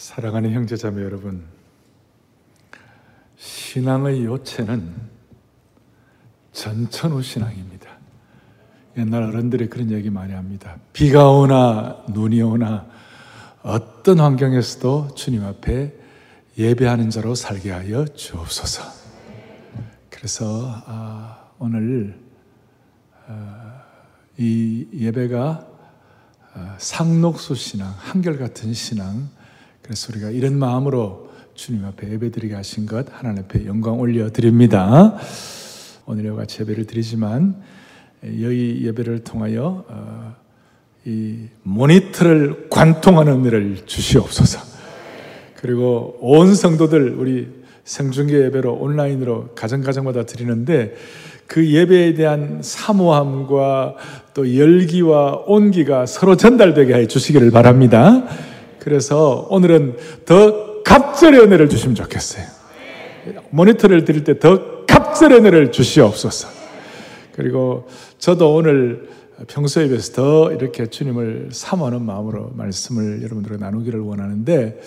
사랑하는 형제자매 여러분, 신앙의 요체는 전천후 신앙입니다. 옛날 어른들이 그런 얘기 많이 합니다. 비가 오나 눈이 오나 어떤 환경에서도 주님 앞에 예배하는 자로 살게 하여 주옵소서. 그래서 아, 오늘 아, 이 예배가 아, 상록수 신앙, 한결같은 신앙, 그래서 우리가 이런 마음으로 주님 앞에 예배드리게 하신 것 하나님 앞에 영광 올려드립니다. 오늘 같이 예배를 드리지만 여기 예배를 통하여 어, 이 모니터를 관통하는 은혜를 주시옵소서. 그리고 온 성도들 우리 생중계 예배로 온라인으로 가정 가정마다 드리는데 그 예배에 대한 사모함과 또 열기와 온기가 서로 전달되게 해 주시기를 바랍니다. 그래서 오늘은 더 갑절의 은혜를 주시면 좋겠어요. 모니터를 드릴 때 더 갑절의 은혜를 주시옵소서. 그리고 저도 오늘 평소에 비해서 더 이렇게 주님을 사모하는 마음으로 말씀을 여러분들과 나누기를 원하는데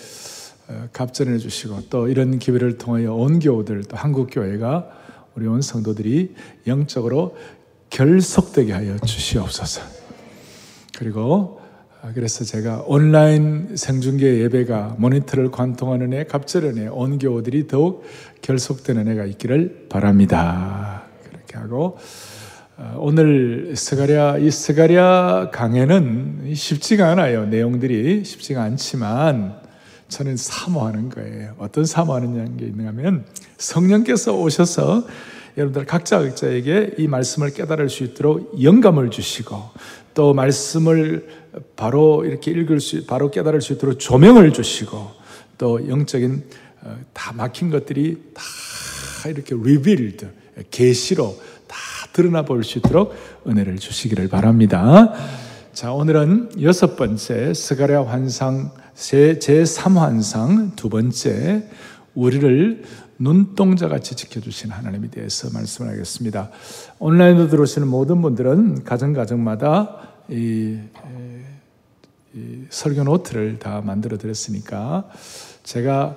어, 갑절해 주시고 또 이런 기회를 통하여 온 교우들 또 한국 교회가 우리 온 성도들이 영적으로 결속되게 하여 주시옵소서. 그리고 아, 그래서 제가 온라인 생중계 예배가 모니터를 관통하는 애, 갑절은 애, 온교들이 더욱 결속되는 애가 있기를 바랍니다. 그렇게 하고 아, 오늘 스가랴 이 스가랴 강해는 쉽지가 않아요. 내용들이 쉽지가 않지만 저는 사모하는 거예요. 어떤 사모하는 게 있는가 하면 성령께서 오셔서 여러분들 각자 각자에게 이 말씀을 깨달을 수 있도록 영감을 주시고 또 말씀을 바로 이렇게 읽을 수, 바로 깨달을 수 있도록 조명을 주시고 또 영적인 어, 다 막힌 것들이 다 이렇게 revealed, 계시로 다 드러나 볼 수 있도록 은혜를 주시기를 바랍니다. 자, 오늘은 여섯 번째 스가랴 환상 제3 환상 두 번째 우리를 눈동자 같이 지켜주신 하나님에 대해서 말씀을 하겠습니다. 온라인으로 들어오시는 모든 분들은 가정 가정마다 이 설교 노트를 다 만들어 드렸으니까 제가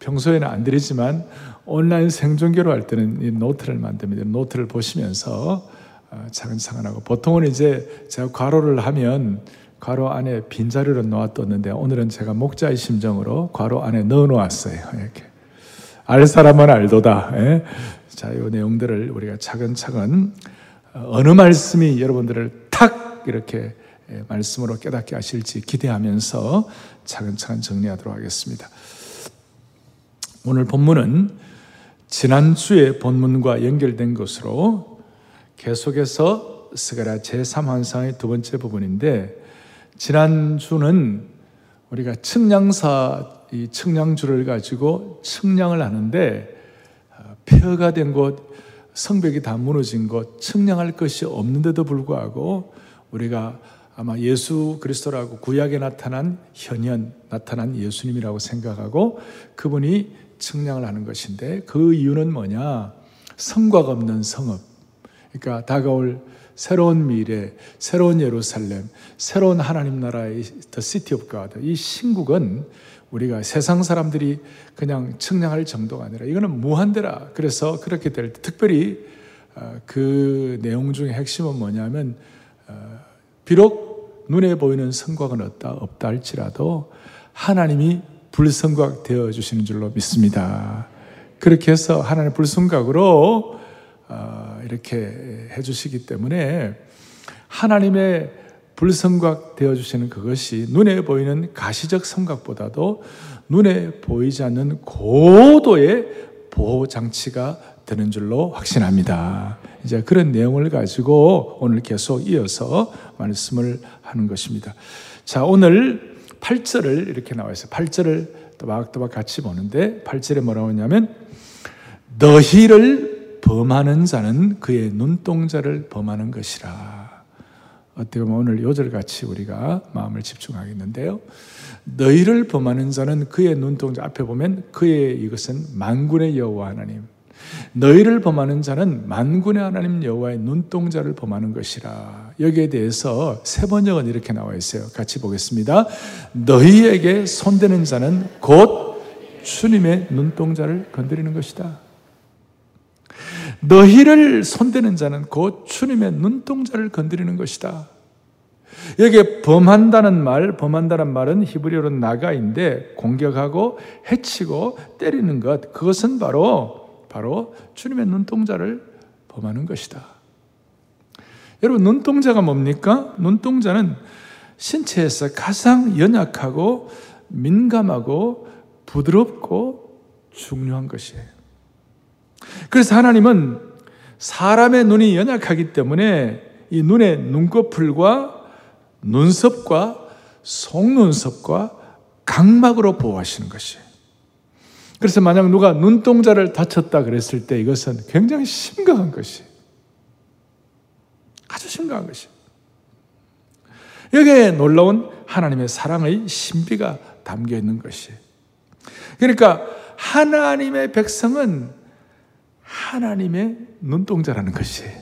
평소에는 안 드리지만 온라인 생존교로 할 때는 이 노트를 만듭니다. 노트를 보시면서 어, 차근차근 하고 보통은 이제 제가 괄호를 하면 괄호 안에 빈자리를 놓아뒀는데 오늘은 제가 목자의 심정으로 괄호 안에 넣어 놓았어요. 이렇게 알 사람은 알도다. 예? 자, 이 내용들을 우리가 차근차근 어, 어느 말씀이 여러분들을 탁 이렇게 예, 말씀으로 깨닫게 하실지 기대하면서 차근차근 정리하도록 하겠습니다. 오늘 본문은 지난주의 본문과 연결된 것으로 계속해서 스가랴 제3환상의 두 번째 부분인데 지난주는 우리가 측량사 이 측량주를 가지고 측량을 하는데 어, 폐허가 된 곳, 성벽이 다 무너진 곳, 측량할 것이 없는데도 불구하고 우리가 아마 예수 그리스도라고 구약에 나타난 현현, 나타난 예수님이라고 생각하고 그분이 측량을 하는 것인데 그 이유는 뭐냐? 성곽 없는 성읍. 그러니까 다가올 새로운 미래, 새로운 예루살렘, 새로운 하나님 나라의 The City of God. 이 신국은 우리가 세상 사람들이 그냥 측량할 정도가 아니라 이거는 무한대라. 그래서 그렇게 될 때 특별히 어, 그 내용 중에 핵심은 뭐냐면 어, 비록 눈에 보이는 성곽은 없다, 없다 할지라도 하나님이 불성곽 되어 주시는 줄로 믿습니다. 그렇게 해서 하나님 불성곽으로 어, 이렇게 해 주시기 때문에 하나님의 불성곽 되어 주시는 그것이 눈에 보이는 가시적 성곽보다도 눈에 보이지 않는 고도의 보호 장치가 되는 줄로 확신합니다. 이제 그런 내용을 가지고 오늘 계속 이어서 말씀을 하는 것입니다. 자, 오늘 8절을 이렇게 나와 있어요. 8절을 또박또박 같이 보는데 8절에 뭐라고 하냐면 너희를 범하는 자는 그의 눈동자를 범하는 것이라. 어떻게 보면 오늘 요절 같이 우리가 마음을 집중하겠는데요. 너희를 범하는 자는 그의 눈동자 앞에 보면 그의 이것은 만군의 여호와 하나님 너희를 범하는 자는 만군의 하나님 여호와의 눈동자를 범하는 것이라. 여기에 대해서 세 번역은 이렇게 나와 있어요. 같이 보겠습니다. 너희에게 손대는 자는 곧 주님의 눈동자를 건드리는 것이다. 너희를 손대는 자는 곧 주님의 눈동자를 건드리는 것이다. 여기에 범한다는 말, 범한다는 말은 히브리어로 나가인데 공격하고 해치고 때리는 것, 그것은 바로 바로 주님의 눈동자를 범하는 것이다. 여러분 눈동자가 뭡니까? 눈동자는 신체에서 가장 연약하고 민감하고 부드럽고 중요한 것이에요. 그래서 하나님은 사람의 눈이 연약하기 때문에 이 눈의 눈꺼풀과 눈썹과 속눈썹과 각막으로 보호하시는 것이에요. 그래서 만약 누가 눈동자를 다쳤다 그랬을 때 이것은 굉장히 심각한 것이에요. 아주 심각한 것이에요. 여기에 놀라운 하나님의 사랑의 신비가 담겨 있는 것이에요. 그러니까 하나님의 백성은 하나님의 눈동자라는 것이에요.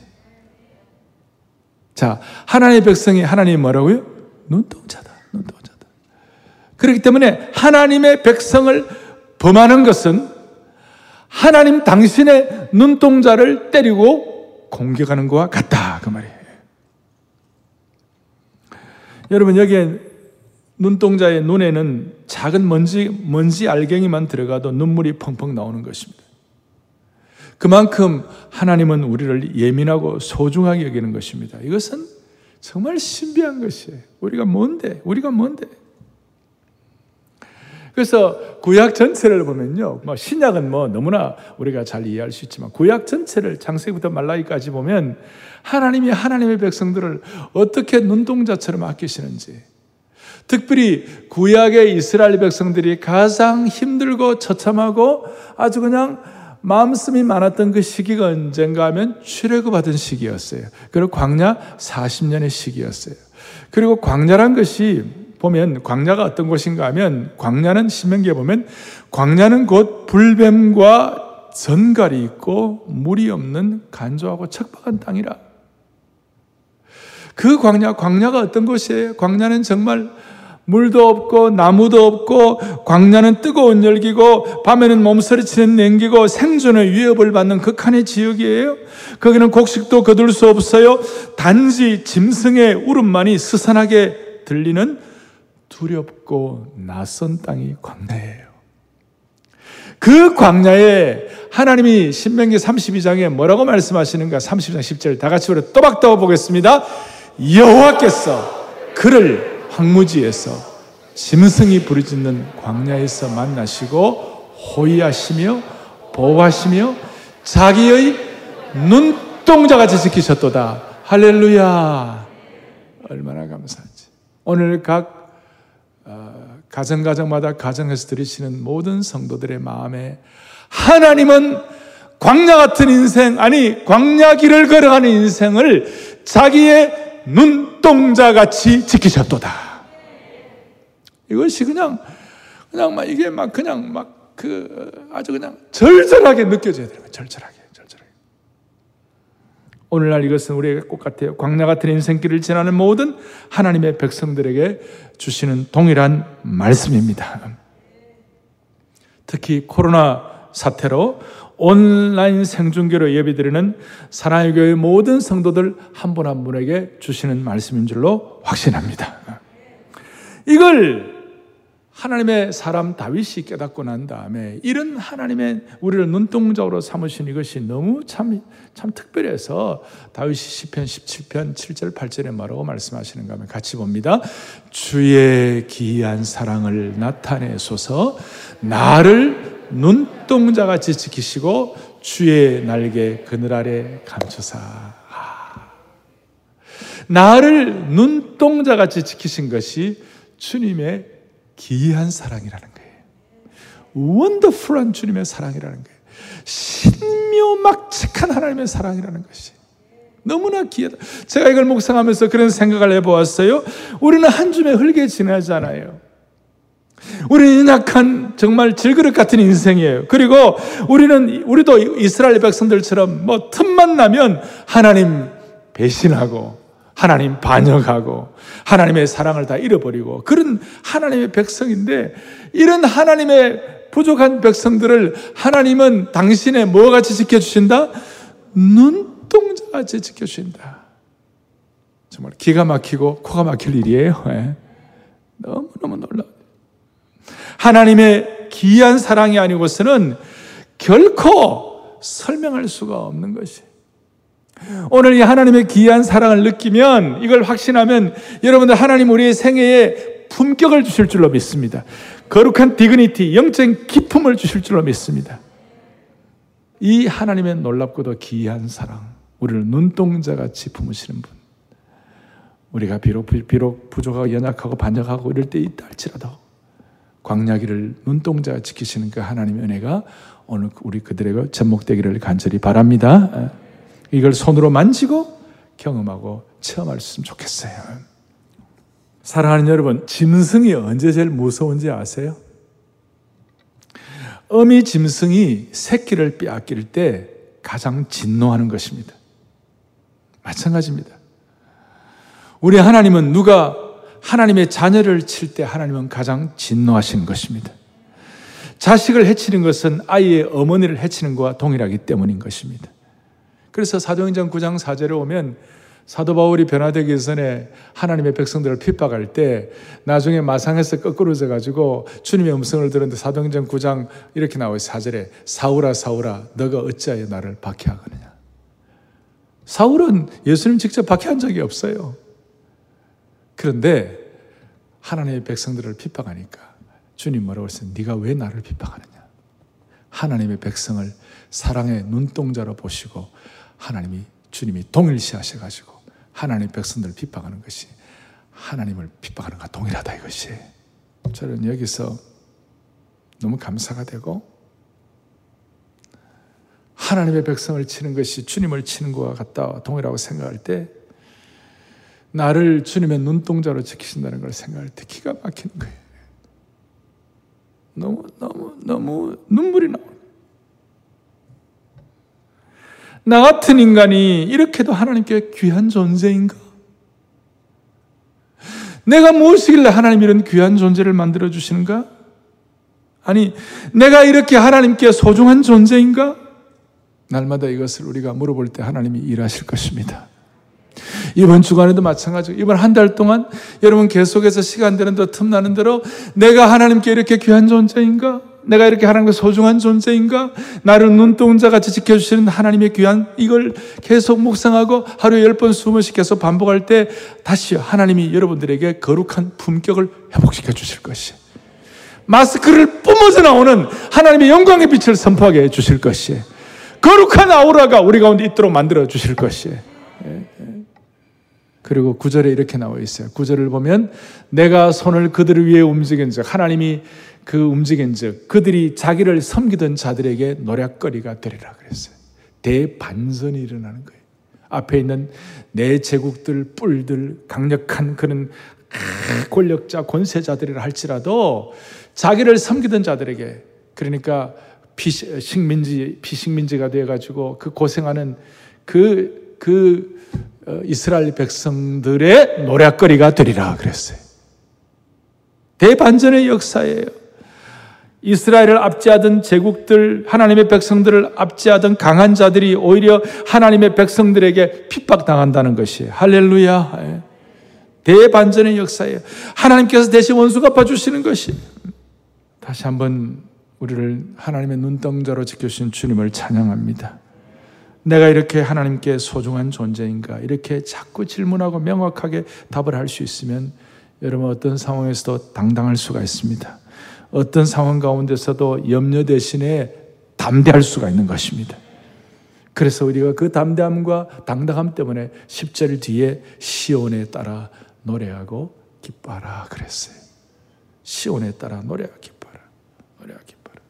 자, 하나님의 백성이 하나님 뭐라고요? 눈동자다. 눈동자다. 그렇기 때문에 하나님의 백성을 범하는 것은 하나님 당신의 눈동자를 때리고 공격하는 것과 같다. 그 말이에요. 여러분, 여기에 눈동자의 눈에는 작은 먼지, 먼지 알갱이만 들어가도 눈물이 펑펑 나오는 것입니다. 그만큼 하나님은 우리를 예민하고 소중하게 여기는 것입니다. 이것은 정말 신비한 것이에요. 우리가 뭔데? 우리가 뭔데? 그래서 구약 전체를 보면요. 뭐 신약은 뭐 너무나 우리가 잘 이해할 수 있지만 구약 전체를 장세기부터 말라기까지 보면 하나님이 하나님의 백성들을 어떻게 눈동자처럼 아끼시는지 특별히 구약의 이스라엘 백성들이 가장 힘들고 처참하고 아주 그냥 마음씀이 많았던 그 시기가 언젠가 하면 출애굽하던 시기였어요. 그리고 광야 40년의 시기였어요. 그리고 광야란 것이 보면 광야가 어떤 곳인가 하면 광야는 신명기에 보면 광야는 곧 불뱀과 전갈이 있고 물이 없는 간조하고 척박한 땅이라. 그 광야, 광야가 어떤 곳이에요? 광야는 정말 물도 없고 나무도 없고 광야는 뜨거운 열기고 밤에는 몸서리치는 냉기고 생존의 위협을 받는 극한의 지역이에요. 거기는 곡식도 거둘 수 없어요. 단지 짐승의 울음만이 스산하게 들리는 두렵고 낯선 땅이 광야예요. 그 광야에 하나님이 신명기 32장에 뭐라고 말씀하시는가? 32장 10절 다 같이 우리 또박또박 보겠습니다. 여호와께서 그를 황무지에서 짐승이 부르짖는 광야에서 만나시고 호위하시며 보호하시며 자기의 눈동자같이 지키셨도다. 할렐루야. 얼마나 감사한지. 오늘 각 어, 가정 가정마다 가정에서 들으시는 모든 성도들의 마음에 하나님은 광야 같은 인생, 아니, 광야 길을 걸어가는 인생을 자기의 눈동자 같이 지키셨도다. 이것이 그냥, 그냥 막 이게 막 그냥 막 그 아주 그냥 절절하게 느껴져야 되는 거예요. 절절하게, 절절하게. 오늘날 이것은 우리에게 꼭 같아요. 광야 같은 인생길을 지나는 모든 하나님의 백성들에게 주시는 동일한 말씀입니다. 특히 코로나 사태로 온라인 생중계로 예배드리는 사랑의 교회 모든 성도들 한분한 분에게 주시는 말씀인 줄로 확신합니다. 이걸 하나님의 사람 다윗이 깨닫고 난 다음에 이런 하나님의 우리를 눈동자로 삼으신 이것이 너무 참, 참 특별해서 다윗이 시편 17편 7절 8절에 뭐라고 말씀하시는가 하면 같이 봅니다. 주의 기이한 사랑을 나타내소서 나를 눈 동자같이 지키시고 주의 날개 그늘 아래 감추사. 아. 나를 눈동자같이 지키신 것이 주님의 기이한 사랑이라는 거예요. 원더풀한 주님의 사랑이라는 거예요. 신묘막측한 하나님의 사랑이라는 것이 너무나 기하다. 제가 이걸 묵상하면서 그런 생각을 해보았어요. 우리는 한 줌의 흙에 지나잖아요. 우리는 약한 정말 질그릇 같은 인생이에요. 그리고 우리는 우리도 이스라엘 백성들처럼 뭐 틈만 나면 하나님 배신하고 하나님 반역하고 하나님의 사랑을 다 잃어버리고 그런 하나님의 백성인데 이런 하나님의 부족한 백성들을 하나님은 당신의 뭐같이 지켜주신다? 눈동자같이 지켜주신다. 정말 기가 막히고 코가 막힐 일이에요. 네. 너무너무 놀라워. 하나님의 기이한 사랑이 아니고서는 결코 설명할 수가 없는 것이. 오늘 이 하나님의 기이한 사랑을 느끼면 이걸 확신하면 여러분들 하나님 우리의 생애에 품격을 주실 줄로 믿습니다. 거룩한 디그니티, 영적 기품을 주실 줄로 믿습니다. 이 하나님의 놀랍고도 기이한 사랑, 우리를 눈동자같이 품으시는 분. 우리가 비록, 비록 부족하고 연약하고 반역하고 이럴 때 있다 할지라도 광야기를 눈동자 지키시는 그 하나님의 은혜가 오늘 우리 그들에게 접목되기를 간절히 바랍니다. 이걸 손으로 만지고 경험하고 체험할 수 있으면 좋겠어요. 사랑하는 여러분, 짐승이 언제 제일 무서운지 아세요? 어미 짐승이 새끼를 빼앗길 때 가장 진노하는 것입니다. 마찬가지입니다. 우리 하나님은 누가 하나님의 자녀를 칠 때 하나님은 가장 진노하시는 것입니다. 자식을 해치는 것은 아이의 어머니를 해치는 것과 동일하기 때문인 것입니다. 그래서 사도행전 9장 4절에 오면 사도 바울이 변화되기 전에 하나님의 백성들을 핍박할 때 나중에 마상에서 거꾸로 져 가지고 주님의 음성을 들었는데 사도행전 9장 이렇게 나와요. 4절에 사울아 사울아 너가 어찌하여 나를 박해하느냐. 사울은 예수님 직접 박해한 적이 없어요. 그런데 하나님의 백성들을 핍박하니까 주님 뭐라고 했어요? 네가 왜 나를 핍박하느냐? 하나님의 백성을 사랑의 눈동자로 보시고 하나님이 주님이 동일시하셔 가지고 하나님의 백성들을 핍박하는 것이 하나님을 핍박하는 것과 동일하다 이것이 저는 여기서 너무 감사가 되고 하나님의 백성을 치는 것이 주님을 치는 것과 같다 동일하고 생각할 때 나를 주님의 눈동자로 지키신다는 걸 생각할 때 기가 막히는 거예요. 너무, 너무, 너무 눈물이 나오나 같은 인간이 이렇게도 하나님께 귀한 존재인가? 내가 무엇이길래 하나님 이런 귀한 존재를 만들어 주시는가? 아니, 내가 이렇게 하나님께 소중한 존재인가? 날마다 이것을 우리가 물어볼 때 하나님이 일하실 것입니다. 이번 주간에도 마찬가지고 이번 한 달 동안 여러분 계속해서 시간 되는 대로 틈나는 대로 내가 하나님께 이렇게 귀한 존재인가? 내가 이렇게 하나님께 소중한 존재인가? 나를 눈동자 같이 지켜주시는 하나님의 귀한 이걸 계속 묵상하고 하루에 열 번, 스무 번씩 계속 반복할 때 다시 하나님이 여러분들에게 거룩한 품격을 회복시켜 주실 것이 마스크를 뿜어져 나오는 하나님의 영광의 빛을 선포하게 해 주실 것이 거룩한 아우라가 우리 가운데 있도록 만들어 주실 것이 그리고 구절에 이렇게 나와 있어요. 구절을 보면 내가 손을 그들을 위해 움직인 즉 하나님이 그 움직인 즉 그들이 자기를 섬기던 자들에게 노략거리가 되리라 그랬어요. 대반전이 일어나는 거예요. 앞에 있는 내 제국들, 뿔들, 강력한 그런 권력자, 권세자들이라 할지라도 자기를 섬기던 자들에게 그러니까 피식민지, 피식민지가 되어가지고 그 고생하는 그, 그 어, 이스라엘 백성들의 노략거리가 되리라 그랬어요. 대반전의 역사예요. 이스라엘을 압제하던 제국들, 하나님의 백성들을 압제하던 강한 자들이 오히려 하나님의 백성들에게 핍박당한다는 것이 할렐루야. 예. 대반전의 역사예요. 하나님께서 대신 원수 갚아주시는 것이. 다시 한번 우리를 하나님의 눈동자로 지켜주신 주님을 찬양합니다. 내가 이렇게 하나님께 소중한 존재인가? 이렇게 자꾸 질문하고 명확하게 답을 할 수 있으면 여러분 어떤 상황에서도 당당할 수가 있습니다. 어떤 상황 가운데서도 염려 대신에 담대할 수가 있는 것입니다. 그래서 우리가 그 담대함과 당당함 때문에 10절 뒤에 시온에 따라 노래하고 기뻐하라 그랬어요. 시온에 따라 노래하고 기뻐하라. 노래하고 기뻐하라.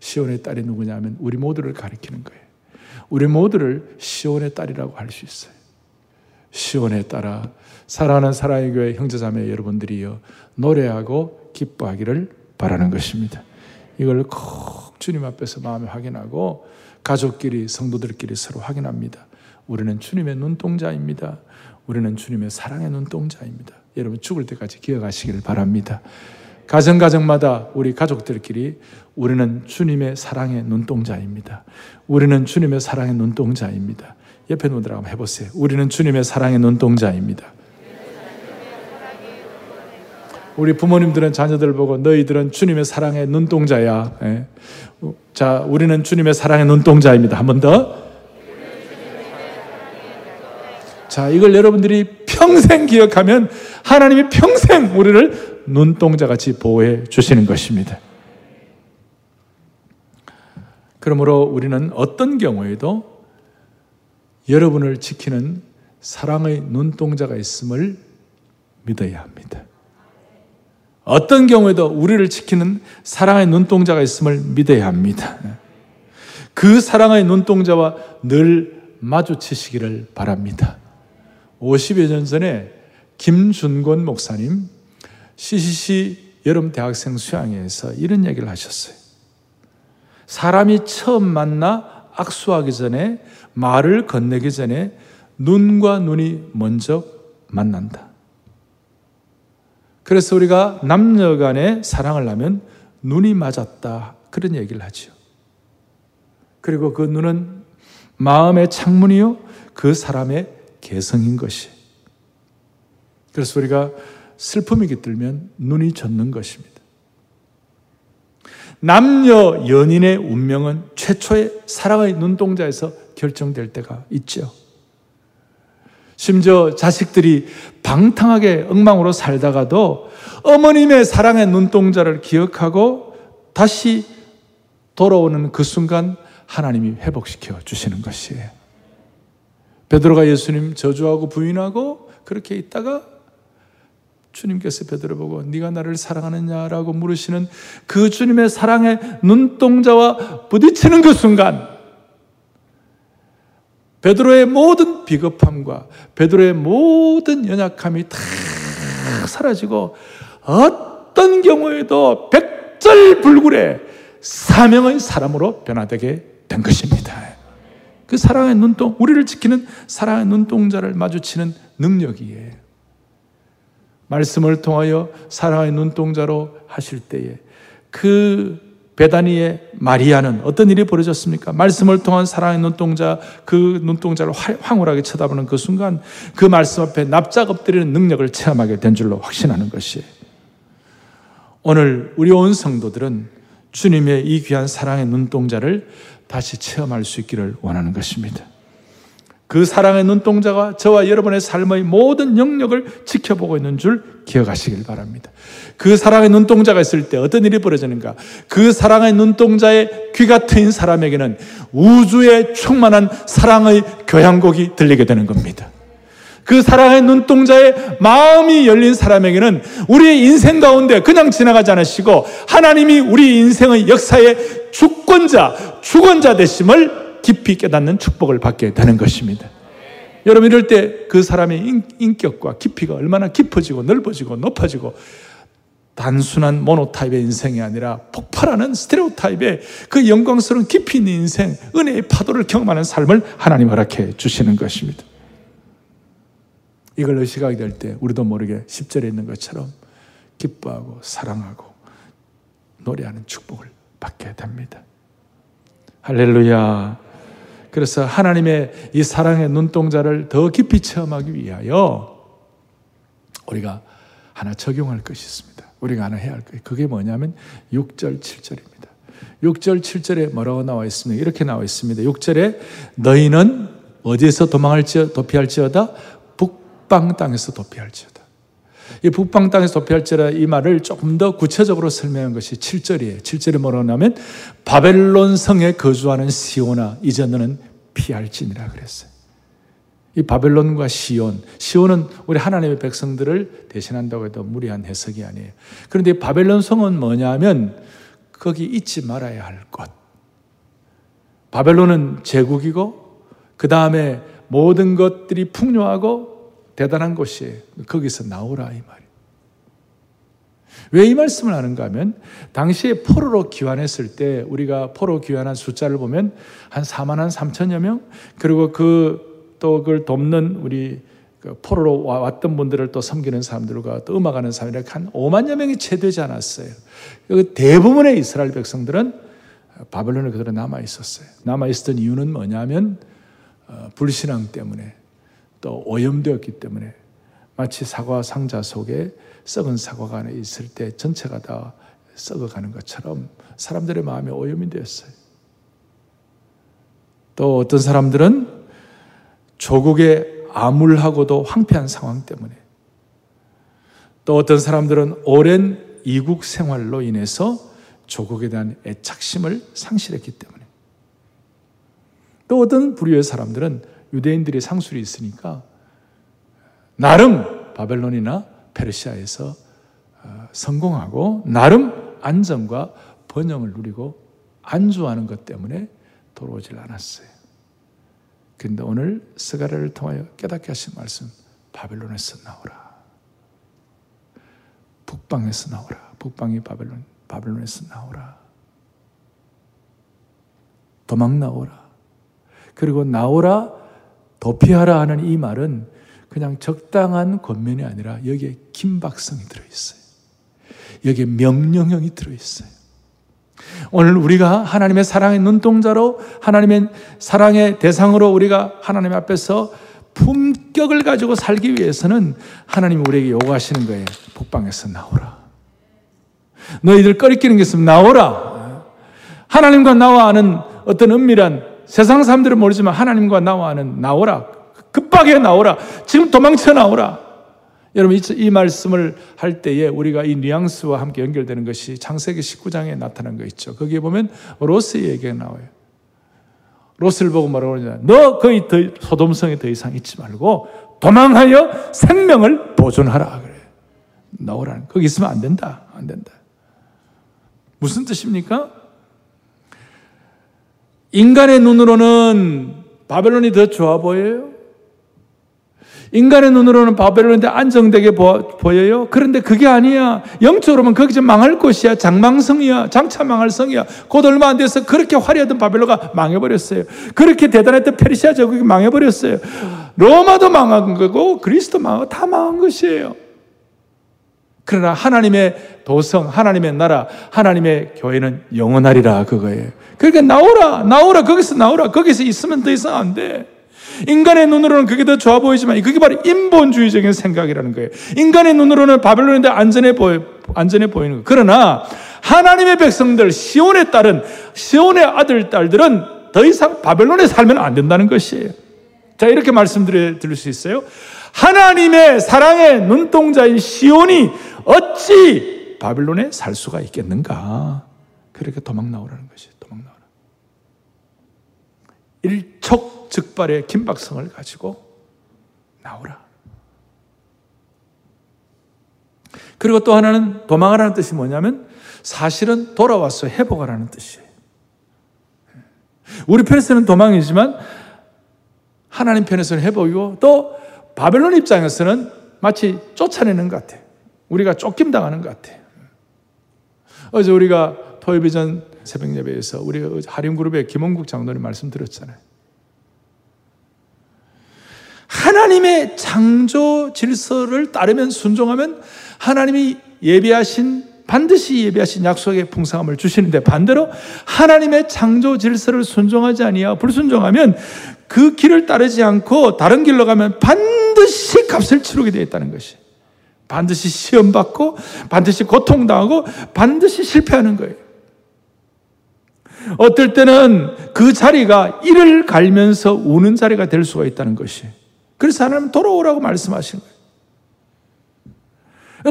시온의 딸이 누구냐면 우리 모두를 가리키는 거예요. 우리 모두를 시온의 딸이라고 할 수 있어요. 시온에 따라 사랑하는 사랑의 교회 형제자매 여러분들이요 노래하고 기뻐하기를 바라는 것입니다. 이걸 꼭 주님 앞에서 마음에 확인하고 가족끼리 성도들끼리 서로 확인합니다. 우리는 주님의 눈동자입니다. 우리는 주님의 사랑의 눈동자입니다. 여러분 죽을 때까지 기억하시기를 바랍니다. 가정 가정마다 우리 가족들끼리 우리는 주님의 사랑의 눈동자입니다. 우리는 주님의 사랑의 눈동자입니다. 옆에 분들 한번 해보세요. 우리는 주님의 사랑의 눈동자입니다. 우리 부모님들은 자녀들 보고 너희들은 주님의 사랑의 눈동자야. 예. 자, 우리는 주님의 사랑의 눈동자입니다. 한 번 더. 자, 이걸 여러분들이 평생 기억하면 하나님이 평생 우리를 눈동자 같이 보호해 주시는 것입니다. 그러므로 우리는 어떤 경우에도 여러분을 지키는 사랑의 눈동자가 있음을 믿어야 합니다. 어떤 경우에도 우리를 지키는 사랑의 눈동자가 있음을 믿어야 합니다. 그 사랑의 눈동자와 늘 마주치시기를 바랍니다. 50여 년 전에 김준권 목사님 CCC 여름 대학생 수양회에서 이런 얘기를 하셨어요. 사람이 처음 만나 악수하기 전에 말을 건네기 전에 눈과 눈이 먼저 만난다. 그래서 우리가 남녀 간의 사랑을 하면 눈이 맞았다. 그런 얘기를 하죠. 그리고 그 눈은 마음의 창문이요. 그 사람의 개성인 것이. 그래서 우리가 슬픔이 깃들면 눈이 젖는 것입니다. 남녀 연인의 운명은 최초의 사랑의 눈동자에서 결정될 때가 있죠. 심지어 자식들이 방탕하게 엉망으로 살다가도 어머님의 사랑의 눈동자를 기억하고 다시 돌아오는 그 순간 하나님이 회복시켜 주시는 것이에요. 베드로가 예수님 저주하고 부인하고 그렇게 있다가 주님께서 베드로 보고 네가 나를 사랑하느냐라고 물으시는 그 주님의 사랑의 눈동자와 부딪히는 그 순간 베드로의 모든 비겁함과 베드로의 모든 연약함이 다 사라지고 어떤 경우에도 백절불굴의 사명의 사람으로 변화되게 된 것입니다. 그 사랑의 눈동, 우리를 지키는 사랑의 눈동자를 마주치는 능력이에요. 말씀을 통하여 사랑의 눈동자로 하실 때에 그 베다니의 마리아는 어떤 일이 벌어졌습니까? 말씀을 통한 사랑의 눈동자, 그 눈동자를 황홀하게 쳐다보는 그 순간 그 말씀 앞에 납작 엎드리는 능력을 체험하게 된 줄로 확신하는 것이에요. 오늘 우리 온 성도들은 주님의 이 귀한 사랑의 눈동자를 다시 체험할 수 있기를 원하는 것입니다. 그 사랑의 눈동자가 저와 여러분의 삶의 모든 영역을 지켜보고 있는 줄 기억하시길 바랍니다. 그 사랑의 눈동자가 있을 때 어떤 일이 벌어지는가? 그 사랑의 눈동자의 귀가 트인 사람에게는 우주에 충만한 사랑의 교향곡이 들리게 되는 겁니다. 그 사랑의 눈동자의 마음이 열린 사람에게는 우리의 인생 가운데 그냥 지나가지 않으시고 하나님이 우리 인생의 역사의 주권자, 주권자 되심을 깊이 깨닫는 축복을 받게 되는 것입니다. 여러분 이럴 때 그 사람의 인격과 깊이가 얼마나 깊어지고 넓어지고 높아지고 단순한 모노타입의 인생이 아니라 폭발하는 스테레오타입의 그 영광스러운 깊이 있는 인생, 은혜의 파도를 경험하는 삶을 하나님 허락해 주시는 것입니다. 이걸 의식하게 될 때 우리도 모르게 10절에 있는 것처럼 기뻐하고 사랑하고 노래하는 축복을 받게 됩니다. 할렐루야. 그래서 하나님의 이 사랑의 눈동자를 더 깊이 체험하기 위하여 우리가 하나 적용할 것이 있습니다. 우리가 하나 해야 할 것. 그게 뭐냐면 6절, 7절입니다. 6절, 7절에 뭐라고 나와 있습니까? 이렇게 나와 있습니다. 6절에 너희는 어디에서 도망할지 도피할지어다 북방 땅에서 도피할지어다. 이 북방 땅에서 도피할지라 이 말을 조금 더 구체적으로 설명한 것이 7절이에요. 7절에 뭐라고 하면 바벨론 성에 거주하는 시온아 이제 너는 피할지니라 그랬어요. 이 바벨론과 시온, 시온은 우리 하나님의 백성들을 대신한다고 해도 무리한 해석이 아니에요. 그런데 바벨론 성은 뭐냐면 거기 잊지 말아야 할 것. 바벨론은 제국이고 그 다음에 모든 것들이 풍요하고 대단한 곳이에요. 거기서 나오라 이 말이. 왜이 말씀을 하는가 하면 당시에 포로로 귀환했을 때 우리가 포로 귀환한 숫자를 보면 한 4만 한 3천여 명 그리고 그 또 그걸 돕는 우리 그 포로로 왔던 분들을 또 섬기는 사람들과 또 음악하는 사람이 한 5만여 명이 채 되지 않았어요. 그 대부분의 이스라엘 백성들은 바벨론에 그대로 남아 있었어요. 남아 있었던 이유는 뭐냐면 어, 불신앙 때문에 또 오염되었기 때문에 마치 사과 상자 속에 썩은 사과가 안에 있을 때 전체가 다 썩어가는 것처럼 사람들의 마음이 오염이 되었어요. 또 어떤 사람들은 조국의 암울하고도 황폐한 상황 때문에 또 어떤 사람들은 오랜 이국 생활로 인해서 조국에 대한 애착심을 상실했기 때문에 또 어떤 부류의 사람들은 유대인들이 상술이 있으니까 나름 바벨론이나 페르시아에서 어, 성공하고 나름 안정과 번영을 누리고 안주하는 것 때문에 돌아오질 않았어요. 근데 오늘 스가랴를 통하여 깨닫게 하신 말씀 바벨론에서 나오라. 북방에서 나오라. 북방이 바벨론, 바벨론에서 나오라. 도망 나오라. 그리고 나오라, 도피하라 하는 이 말은 그냥 적당한 권면이 아니라 여기에 긴박성이 들어있어요. 여기에 명령형이 들어있어요. 오늘 우리가 하나님의 사랑의 눈동자로 하나님의 사랑의 대상으로 우리가 하나님 앞에서 품격을 가지고 살기 위해서는 하나님이 우리에게 요구하시는 거예요. 북방에서 나오라. 너희들 꺼리끼는 게 있으면 나오라. 하나님과 나와 하는 어떤 은밀한 세상 사람들은 모르지만 하나님과 나와 하는 나오라. 급하게 나오라. 지금 도망쳐 나오라. 여러분, 이, 이, 말씀을 할 때에 우리가 이 뉘앙스와 함께 연결되는 것이 창세기 19장에 나타난 거 있죠. 거기에 보면 로스의 얘기가 나와요. 로스를 보고 뭐라고 그러냐. 너 거의 더, 소돔성에 더 이상 있지 말고 도망하여 생명을 보존하라. 그래. 나오라는. 거기 있으면 안 된다. 안 된다. 무슨 뜻입니까? 인간의 눈으로는 바벨론이 더 좋아 보여요. 인간의 눈으로는 바벨론인데 안정되게 보여요. 그런데 그게 아니야. 영적으로 는 거기 좀 망할 곳이야. 장망성이야. 장차 망할 성이야. 곧 얼마 안 돼서 그렇게 화려하던 바벨론가 망해버렸어요. 그렇게 대단했던 페르시아 제국이 망해버렸어요. 로마도 망한 거고 그리스도 망하고 다 망한 것이에요. 그러나 하나님의 도성, 하나님의 나라, 하나님의 교회는 영원하리라 그거예요. 그러니까 나오라, 나오라, 거기서 나오라. 거기서 있으면 더 이상 안 돼. 인간의 눈으로는 그게 더 좋아 보이지만 그게 바로 인본주의적인 생각이라는 거예요. 인간의 눈으로는 바벨론인데 안전해 보여, 안전해 보이는 거예요. 그러나 하나님의 백성들, 시온의 딸은, 시온의 아들, 딸들은 더 이상 바벨론에 살면 안 된다는 것이에요. 자, 이렇게 말씀드릴 수 있어요. 하나님의 사랑의 눈동자인 시온이 어찌 바벨론에 살 수가 있겠는가? 그렇게 도망 나오라는 것이 도망 나오라. 일촉 즉발의 긴박성을 가지고 나오라. 그리고 또 하나는 도망하라는 뜻이 뭐냐면 사실은 돌아와서 회복하라는 뜻이에요. 우리 편에서는 도망이지만 하나님 편에서는 회복이고 또 바벨론 입장에서는 마치 쫓아내는 것 같아요. 우리가 쫓김 당하는 것 같아요. 어제 우리가 토요비전 새벽 예배에서 우리 하림그룹의 김원국 장로님 말씀 들었잖아요. 하나님의 창조 질서를 따르면 순종하면 하나님이 예비하신 반드시 예비하신 약속의 풍성함을 주시는데 반대로 하나님의 창조 질서를 순종하지 아니하 불순종하면 그 길을 따르지 않고 다른 길로 가면 반드시 값을 치르게 되어 있다는 것이 반드시 시험 받고 반드시 고통 당하고 반드시 실패하는 거예요. 어떨 때는 그 자리가 이를 갈면서 우는 자리가 될 수가 있다는 것이 그래서 하나님 돌아오라고 말씀하시는 거예요.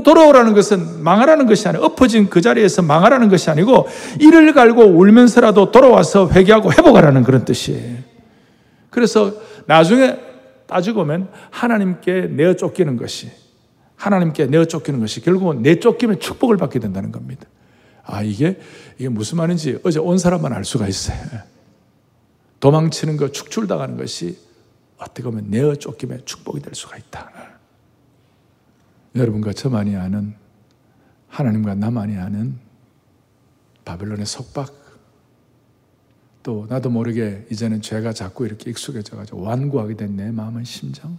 돌아오라는 것은 망하라는 것이 아니고 엎어진 그 자리에서 망하라는 것이 아니고 이를 갈고 울면서라도 돌아와서 회개하고 회복하라는 그런 뜻이에요. 그래서 나중에 따지고 보면 하나님께 내어 쫓기는 것이 하나님께 내어 쫓기는 것이 결국은 내 쫓기면 축복을 받게 된다는 겁니다. 아 이게 이게 무슨 말인지 어제 온 사람만 알 수가 있어요. 도망치는 것, 축출당하는 것이 어떻게 보면 내어 쫓김의 축복이 될 수가 있다. 여러분과 저만이 아는 하나님과 나만이 아는 바벨론의 속박, 또 나도 모르게 이제는 죄가 자꾸 이렇게 익숙해져가지고 완고하게 된 내 마음의 심정,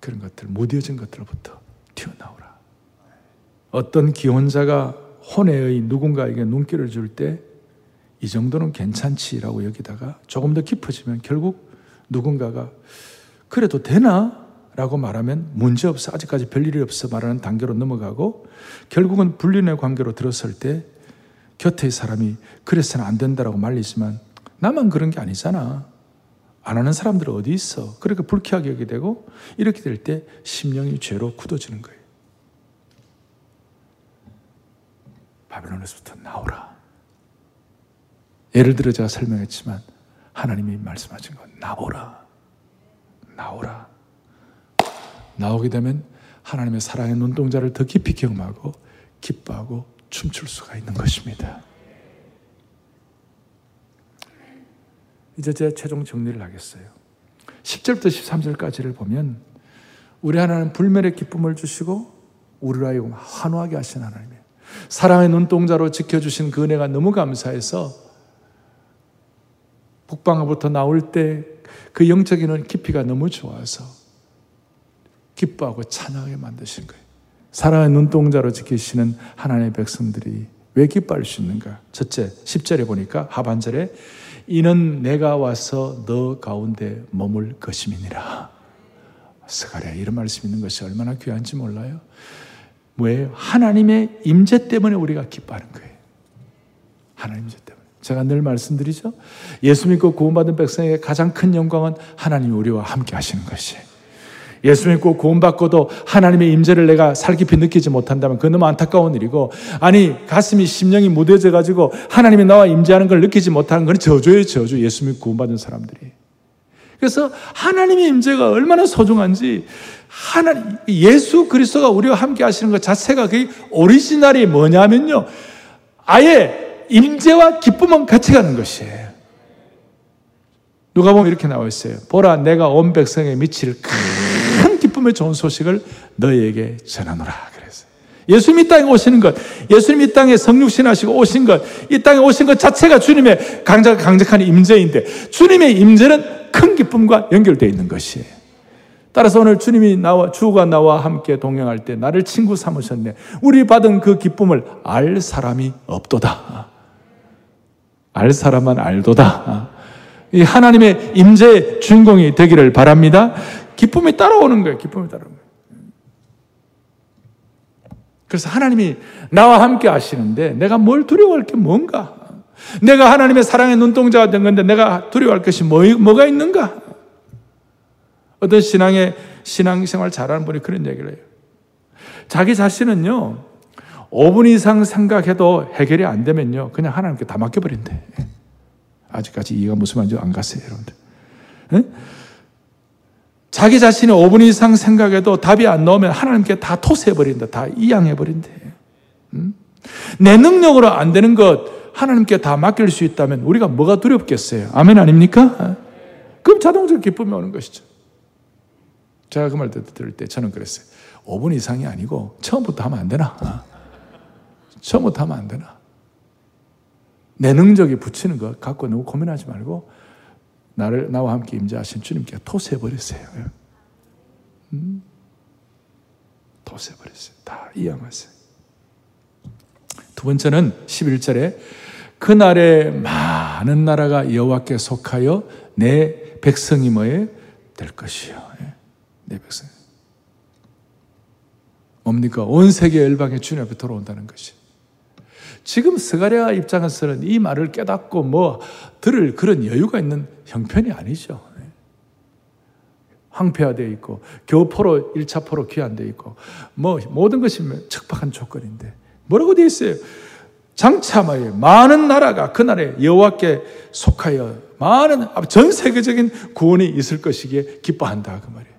그런 것들, 무뎌진 것들로부터 튀어나오라. 어떤 기혼자가 혼외의 누군가에게 눈길을 줄 때 이 정도는 괜찮지라고 여기다가 조금 더 깊어지면 결국 누군가가 그래도 되나? 라고 말하면 문제없어. 아직까지 별일이 없어. 말하는 단계로 넘어가고 결국은 불륜의 관계로 들었을 때 곁의 사람이 그래서는 안 된다라고 말리지만 나만 그런 게 아니잖아. 안 하는 사람들 어디 있어? 그러니까 불쾌하게 여게 되고 이렇게 될 때 심령이 죄로 굳어지는 거예요. 바벨론에서부터 나오라. 예를 들어 제가 설명했지만 하나님이 말씀하신 건 나오라. 나오라. 나오게 되면 하나님의 사랑의 눈동자를 더 깊이 경험하고 기뻐하고 춤출 수가 있는 것입니다. 이제 제 최종 정리를 하겠어요. 10절부터 13절까지를 보면 우리 하나님 불멸의 기쁨을 주시고 우리로 하여금 환호하게 하신 하나님이에요. 사랑의 눈동자로 지켜주신 그 은혜가 너무 감사해서 북방으로부터 나올 때 그 영적인 깊이가 너무 좋아서 기뻐하고 찬양하게 만드신 거예요. 사랑의 눈동자로 지키시는 하나님의 백성들이 왜 기뻐할 수 있는가? 첫째, 10절에 보니까 하반절에 이는 내가 와서 너 가운데 머물 것임이니라. 스가랴 이런 말씀 있는 것이 얼마나 귀한지 몰라요? 왜 하나님의 임재 때문에 우리가 기뻐하는 거예요. 하나님 임재 때문에. 제가 늘 말씀드리죠. 예수 믿고 구원받은 백성에게 가장 큰 영광은 하나님이 우리와 함께 하시는 것이에요. 예수 믿고 구원받고도 하나님의 임재를 내가 살깊이 느끼지 못한다면 그건 너무 안타까운 일이고 아니 가슴이 심령이 무뎌져 가지고 하나님이 나와 임재하는 걸 느끼지 못하는 건 저주예요 저주. 예수 믿고 구원받은 사람들이. 그래서 하나님의 임재가 얼마나 소중한지 하나 예수 그리스도가 우리와 함께 하시는 것 자체가 그 오리지널이 뭐냐면요. 아예 임재와 기쁨은 같이 가는 것이에요. 누가 보면 이렇게 나와 있어요. 보라 내가 온 백성의 미치를 기쁨의 좋은 소식을 너희에게 전하노라. 그래서 예수님 이 땅에 오시는 것, 예수님 이 땅에 성육신 하시고 오신 것, 이 땅에 오신 것 자체가 주님의 강작, 강력한 임재인데 주님의 임재는 큰 기쁨과 연결되어 있는 것이에요. 따라서 오늘 주님이 나와 주가 나와 함께 동행할 때 나를 친구 삼으셨네. 우리 받은 그 기쁨을 알 사람이 없도다. 알 사람만 알도다. 이 하나님의 임재 주인공이 되기를 바랍니다. 기쁨이 따라오는 거예요. 기쁨이 따라오는 거예요. 그래서 하나님이 나와 함께 하시는데 내가 뭘 두려워할 게 뭔가? 내가 하나님의 사랑의 눈동자가 된 건데 내가 두려워할 것이 뭐, 뭐가 있는가? 어떤 신앙의 신앙생활 잘하는 분이 그런 얘기를 해요. 자기 자신은요, 5분 이상 생각해도 해결이 안 되면요, 그냥 하나님께 다 맡겨버린대. 아직까지 이해가 무슨 말인지 안 갔어요, 여러분들. 네? 자기 자신이 5분 이상 생각해도 답이 안 나오면 하나님께 다 토스해버린다. 다 이양해버린대. 음? 내 능력으로 안 되는 것 하나님께 다 맡길 수 있다면 우리가 뭐가 두렵겠어요? 아멘 아닙니까? 그럼 자동적으로 기쁨이 오는 것이죠. 제가 그 말 들을 때 저는 그랬어요. 5분 이상이 아니고 처음부터 하면 안 되나? 처음부터 하면 안 되나? 내 능력이 붙이는 것 갖고 너무 고민하지 말고 나를 나와 함께 임재하신 주님께 토스해 버렸어요. 음? 토스해 버렸어요. 다 이양하세요. 두 번째는 11절에 그날에 많은 나라가 여호와께 속하여 내 백성이 뭐에 될 것이요. 예. 내 백성. 뭡니까? 온 세계 열방의 주님 앞에 돌아온다는 것이. 지금 스가랴 입장에서는 이 말을 깨닫고 뭐 들을 그런 여유가 있는 형편이 아니죠. 황폐화되어 있고 교포로 1차 포로 귀환되어 있고 뭐 모든 것이 척박한 조건인데 뭐라고 되어 있어요? 장차마에 많은 나라가 그날에 여호와께 속하여 많은 전 세계적인 구원이 있을 것이기에 기뻐한다 그 말이에요.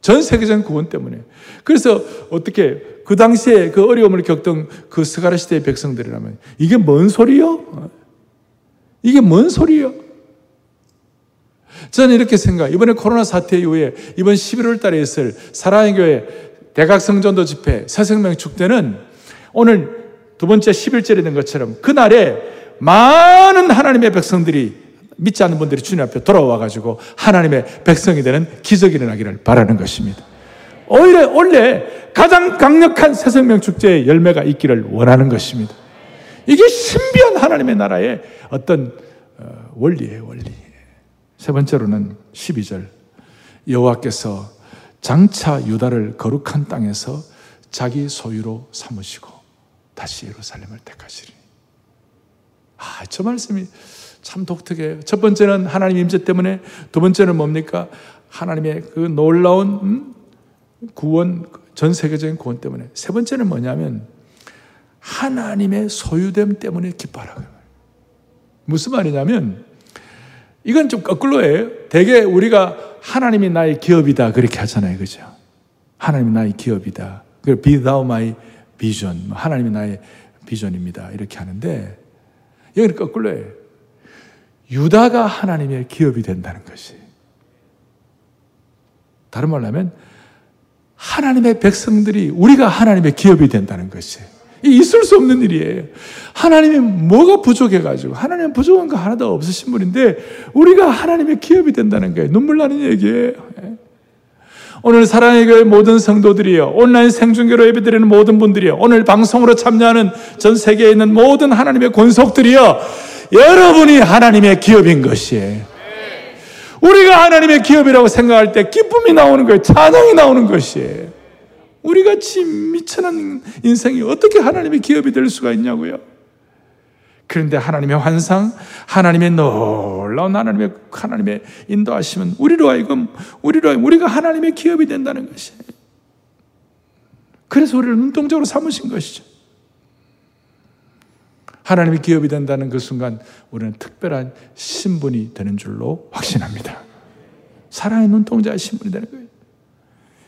예? 전 세계적인 구원 때문에. 그래서 어떻게 그 당시에 그 어려움을 겪던 그 스가라 시대의 백성들이라면 이게 뭔 소리요? 이게 뭔 소리요? 저는 이렇게 생각. 이번에 코로나 사태 이후에 이번 11월 달에 있을 사랑의 교회 대각성전도 집회, 새생명 축제는 오늘 두 번째 11절에 된 것처럼 그날에 많은 하나님의 백성들이 믿지 않는 분들이 주님 앞에 돌아와 가지고 하나님의 백성이 되는 기적이 일어나기를 바라는 것입니다. 오히려 원래 가장 강력한 새 생명 축제의 열매가 있기를 원하는 것입니다. 이게 신비한 하나님의 나라의 어떤 어, 원리예요, 원리. 세 번째로는 12절. 여호와께서 장차 유다를 거룩한 땅에서 자기 소유로 삼으시고 다시 예루살렘을 택하시리. 아, 저 말씀이 참 독특해요. 첫 번째는 하나님 임재 때문에, 두 번째는 뭡니까? 하나님의 그 놀라운 음? 구원, 전 세계적인 구원 때문에. 세 번째는 뭐냐면 하나님의 소유됨 때문에 기뻐하라. 무슨 말이냐면 이건 좀 거꾸로예요. 대개 우리가 하나님이 나의 기업이다 그렇게 하잖아요. 그죠? 하나님이 나의 기업이다. 그 be thou my vision. 하나님이 나의 비전입니다. 이렇게 하는데 여기는 거꾸로예요. 유다가 하나님의 기업이 된다는 것이. 다른 말로 하면 하나님의 백성들이 우리가 하나님의 기업이 된다는 것이 있을 수 없는 일이에요. 하나님이 뭐가 부족해가지고 하나님 부족한 거 하나도 없으신 분인데 우리가 하나님의 기업이 된다는 거예요. 눈물 나는 얘기예요. 예. 오늘 사랑의 교회 모든 성도들이요. 온라인 생중계로 예배드리는 모든 분들이요. 오늘 방송으로 참여하는 전 세계에 있는 모든 하나님의 권속들이요. 여러분이 하나님의 기업인 것이에요. 우리가 하나님의 기업이라고 생각할 때 기쁨이 나오는 거예요. 찬양이 나오는 것이에요. 우리 같이 미천한 인생이 어떻게 하나님의 기업이 될 수가 있냐고요. 그런데 하나님의 환상, 하나님의 놀라운 하나님의 하나님의 인도하시면 우리로 하여금 우리로 하여금 우리가 하나님의 기업이 된다는 것이에요. 그래서 우리를 눈동적으로 삼으신 것이죠. 하나님의 기업이 된다는 그 순간 우리는 특별한 신분이 되는 줄로 확신합니다. 사랑의 눈동자의 신분이 되는 거예요.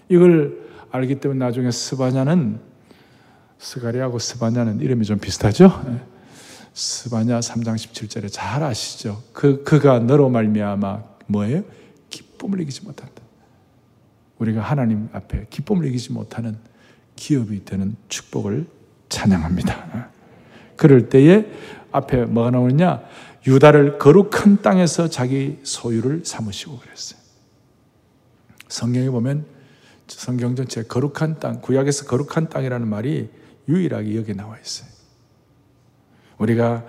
이걸 알기 때문에 나중에 스바냐는 스가리하고 스바냐는 이름이 좀 비슷하죠? 예. 스바냐 3장 17절에 잘 아시죠? 그 그가 너로 말미암아 뭐예요? 기쁨을 이기지 못한다. 우리가 하나님 앞에 기쁨을 이기지 못하는 기업이 되는 축복을 찬양합니다. 예. 그럴 때에 앞에 뭐가 나오느냐? 유다를 거룩한 땅에서 자기 소유를 삼으시고 그랬어요. 성경에 보면 성경 전체 거룩한 땅, 구약에서 거룩한 땅이라는 말이 유일하게 여기 나와 있어요. 우리가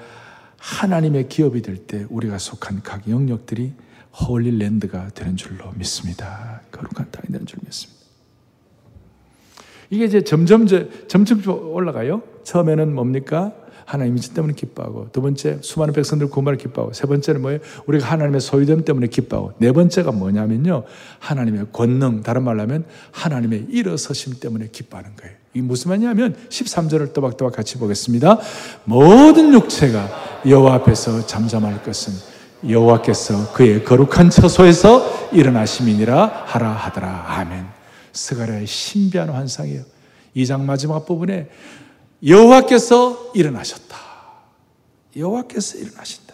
하나님의 기업이 될 때 우리가 속한 각 영역들이 홀리랜드가 되는 줄로 믿습니다. 거룩한 땅이 되는 줄 믿습니다. 이게 이제 점점, 점점 올라가요. 처음에는 뭡니까? 하나님 이치 때문에 기뻐하고 두 번째 수많은 백성들 구원을 기뻐하고 세 번째는 뭐예요? 우리가 하나님의 소유됨 때문에 기뻐하고 네 번째가 뭐냐면요. 하나님의 권능 다른 말로 하면 하나님의 일어서심 때문에 기뻐하는 거예요. 이게 무슨 말이냐면 13절을 또박또박 같이 보겠습니다. 모든 육체가 여호와 앞에서 잠잠할 것은 여호와께서 그의 거룩한 처소에서 일어나심이니라 하라 하더라. 아멘. 스가랴의 신비한 환상이에요. 2장 마지막 부분에 여호와께서 일어나셨다. 여호와께서 일어나신다.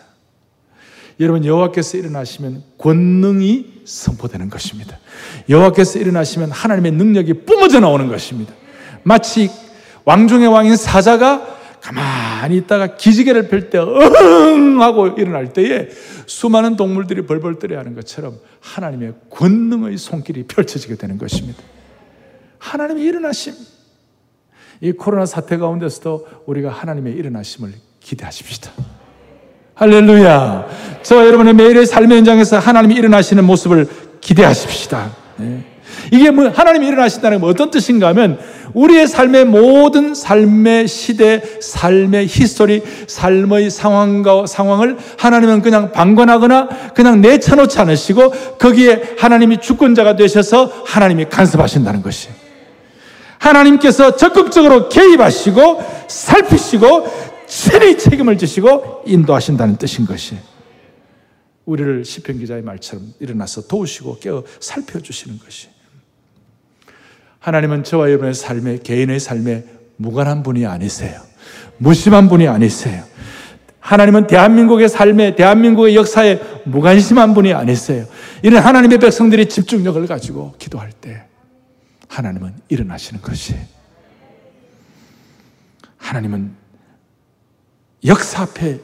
여러분 여호와께서 일어나시면 권능이 선포되는 것입니다. 여호와께서 일어나시면 하나님의 능력이 뿜어져 나오는 것입니다. 마치 왕중의 왕인 사자가 가만히 있다가 기지개를 펼 때, 응! 하고 일어날 때에 수많은 동물들이 벌벌 떨어야 하는 것처럼 하나님의 권능의 손길이 펼쳐지게 되는 것입니다. 하나님의 일어나심. 이 코로나 사태 가운데서도 우리가 하나님의 일어나심을 기대하십시다. 할렐루야. 저 여러분의 매일의 삶의 현장에서 하나님이 일어나시는 모습을 기대하십시다. 네. 이게 뭐 하나님이 일어나신다는 건 어떤 뜻인가 하면 우리의 삶의 모든 삶의 시대, 삶의 history, 삶의 상황과 상황을 하나님은 그냥 방관하거나 그냥 내쳐놓지 않으시고 거기에 하나님이 주권자가 되셔서 하나님이 간섭하신다는 것이에요. 하나님께서 적극적으로 개입하시고 살피시고 친히 책임을 지시고 인도하신다는 뜻인 것이 우리를 시편 기자의 말처럼 일어나서 도우시고 깨어 살펴 주시는 것이 하나님은 저와 여러분의 삶에 개인의 삶에 무관한 분이 아니세요. 무심한 분이 아니세요. 하나님은 대한민국의 삶에 대한민국의 역사에 무관심한 분이 아니세요. 이런 하나님의 백성들이 집중력을 가지고 기도할 때 하나님은 일어나시는 것이 하나님은 역사 앞에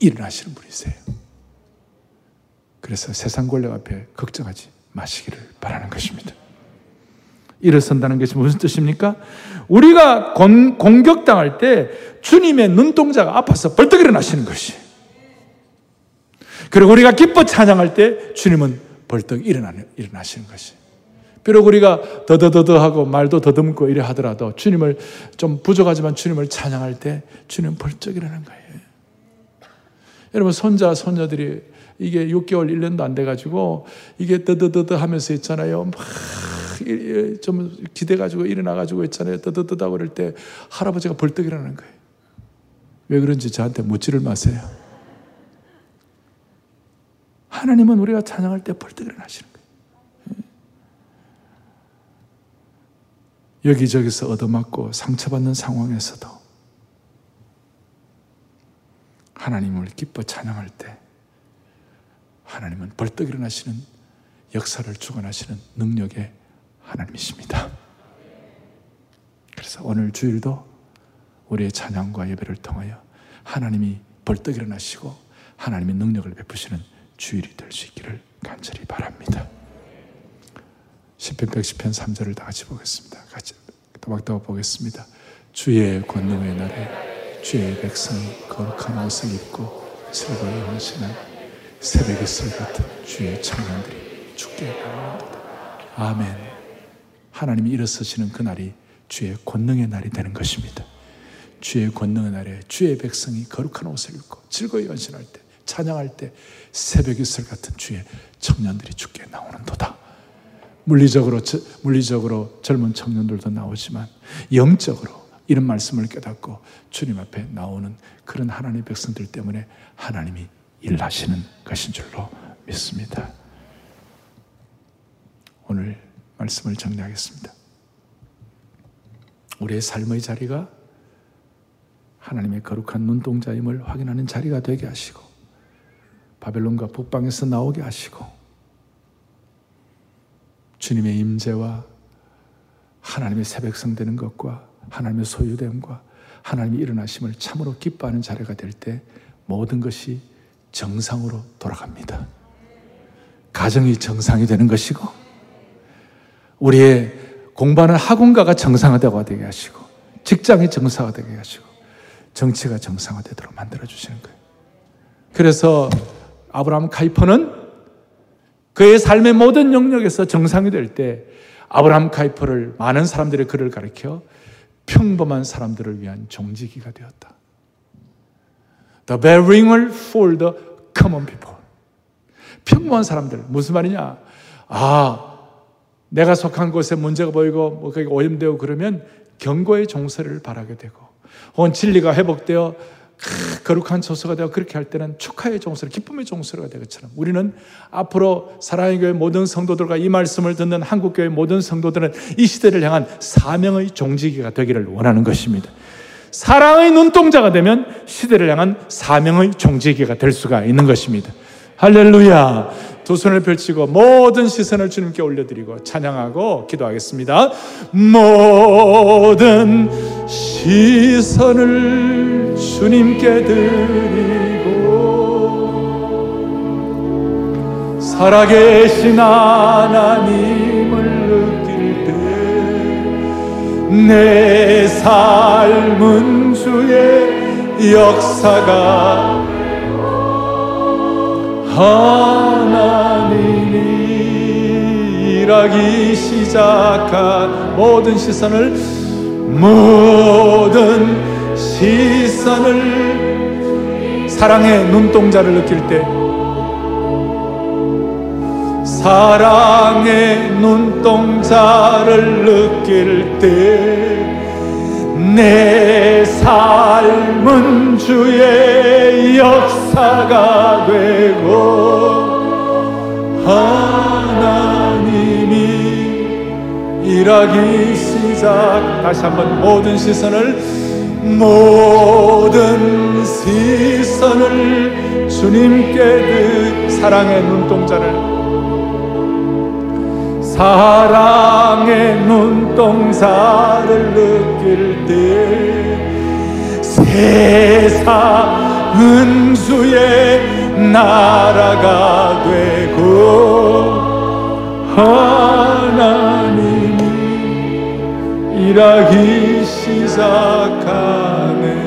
일어나시는 분이세요. 그래서 세상 권력 앞에 걱정하지 마시기를 바라는 것입니다. 일어선다는 것이 무슨 뜻입니까? 우리가 공, 공격당할 때 주님의 눈동자가 아파서 벌떡 일어나시는 것이. 그리고 우리가 기뻐 찬양할 때 주님은 벌떡 일어나는, 일어나시는 것이. 비록 우리가 더더더더 하고 말도 더듬고 이래 하더라도 주님을 좀 부족하지만 주님을 찬양할 때 주님 벌쩍 일어나는 거예요. 여러분 손자 손녀들이 이게 6개월 1년도 안 돼가지고 이게 더더더더 하면서 있잖아요. 막 좀 기대가지고 일어나가지고 있잖아요. 더더더다고 그럴 때 할아버지가 벌떡 일어나는 거예요. 왜 그런지 저한테 묻지를 마세요. 하나님은 우리가 찬양할 때 벌떡 일어나시는 거예요. 여기저기서 얻어맞고 상처받는 상황에서도 하나님을 기뻐 찬양할 때 하나님은 벌떡 일어나시는 역사를 주관하시는 능력의 하나님이십니다. 그래서 오늘 주일도 우리의 찬양과 예배를 통하여 하나님이 벌떡 일어나시고 하나님의 능력을 베푸시는 주일이 될 수 있기를 간절히 바랍니다. 10편 110편 3절을 다 같이 보겠습니다. 같이 또박또박 보겠습니다. 주의 권능의 날에 주의 백성이 거룩한 옷을 입고 즐거이 헌신한 새벽의 술 같은 주의 청년들이 죽게 나옵니다. 아멘. 하나님이 일어서시는 그날이 주의 권능의 날이 되는 것입니다. 주의 권능의 날에 주의 백성이 거룩한 옷을 입고 즐거이 헌신할 때 찬양할 때 새벽 이슬 같은 주의 청년들이 죽게 나오는 도다. 물리적으로 물리적으로 젊은 청년들도 나오지만 영적으로 이런 말씀을 깨닫고 주님 앞에 나오는 그런 하나님의 백성들 때문에 하나님이 일하시는 것인 줄로 믿습니다. 오늘 말씀을 정리하겠습니다. 우리의 삶의 자리가 하나님의 거룩한 눈동자임을 확인하는 자리가 되게 하시고 바벨론과 북방에서 나오게 하시고 주님의 임재와 하나님의 새 백성 되는 것과 하나님의 소유됨과 하나님의 일어나심을 참으로 기뻐하는 자리가 될 때 모든 것이 정상으로 돌아갑니다. 가정이 정상이 되는 것이고 우리의 공부하는 학원가가 정상화되고 되게 하시고 직장이 정상화되게 하시고 정치가 정상화되도록 만들어 주시는 거예요. 그래서 아브라함 카이퍼는 그의 삶의 모든 영역에서 정상이 될 때 아브라함 카이퍼를 많은 사람들이 그를 가리켜 평범한 사람들을 위한 종지기가 되었다. The bell ringer for the common people. 평범한 사람들 무슨 말이냐? 아, 내가 속한 곳에 문제가 보이고 뭐 거기 오염되고 그러면 경고의 종소리를 바라게 되고 혹은 진리가 회복되어 거룩한 조서가 되어 그렇게 할 때는 축하의 종소리, 기쁨의 종소리가 되는 것처럼 우리는 앞으로 사랑의 교회 모든 성도들과 이 말씀을 듣는 한국교회 모든 성도들은 이 시대를 향한 사명의 종지기가 되기를 원하는 것입니다. 사랑의 눈동자가 되면 시대를 향한 사명의 종지기가 될 수가 있는 것입니다. 할렐루야. 두 손을 펼치고 모든 시선을 주님께 올려드리고 찬양하고 기도하겠습니다. 모든 시선을 주님께 드리고 살아계신 하나님을 느낄 때 내 삶은 주의 역사가 하나님이 일하기 시작한 모든 시선을 모든 시선을 사랑의 눈동자를 느낄 때 사랑의 눈동자를 느낄 때 내 삶은 주의 역사가 되고 하나님이 일하기 시작. 다시 한번 모든 시선을 모든 시선을 주님께 그 사랑의 눈동자를 사랑의 눈동자를 느낄 때 세상은 주의 나라가 되고 하나님이 일하기 시작하네.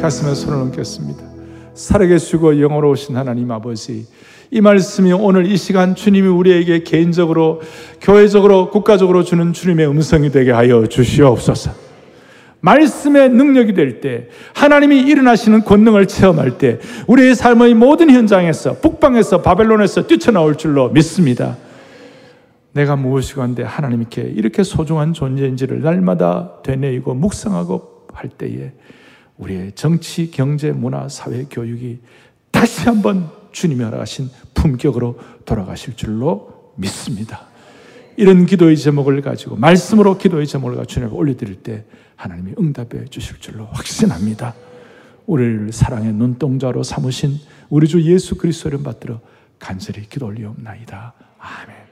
가슴에 손을 얹겠습니다. 살아계시고 영원로우신 하나님 아버지 이 말씀이 오늘 이 시간 주님이 우리에게 개인적으로 교회적으로 국가적으로 주는 주님의 음성이 되게 하여 주시옵소서. 말씀의 능력이 될 때, 하나님이 일어나시는 권능을 체험할 때, 우리의 삶의 모든 현장에서, 북방에서, 바벨론에서 뛰쳐나올 줄로 믿습니다. 내가 무엇이고 한데 하나님께 이렇게 소중한 존재인지를 날마다 되뇌이고 묵상하고 할 때에 우리의 정치, 경제, 문화, 사회, 교육이 다시 한번 주님이 허락하신 품격으로 돌아가실 줄로 믿습니다. 이런 기도의 제목을 가지고 말씀으로 기도의 제목을 가지고 주님께 올려드릴 때 하나님이 응답해 주실 줄로 확신합니다. 우리를 사랑의 눈동자로 삼으신 우리 주 예수 그리스도를 받들어 간절히 기도 올리옵나이다. 아멘.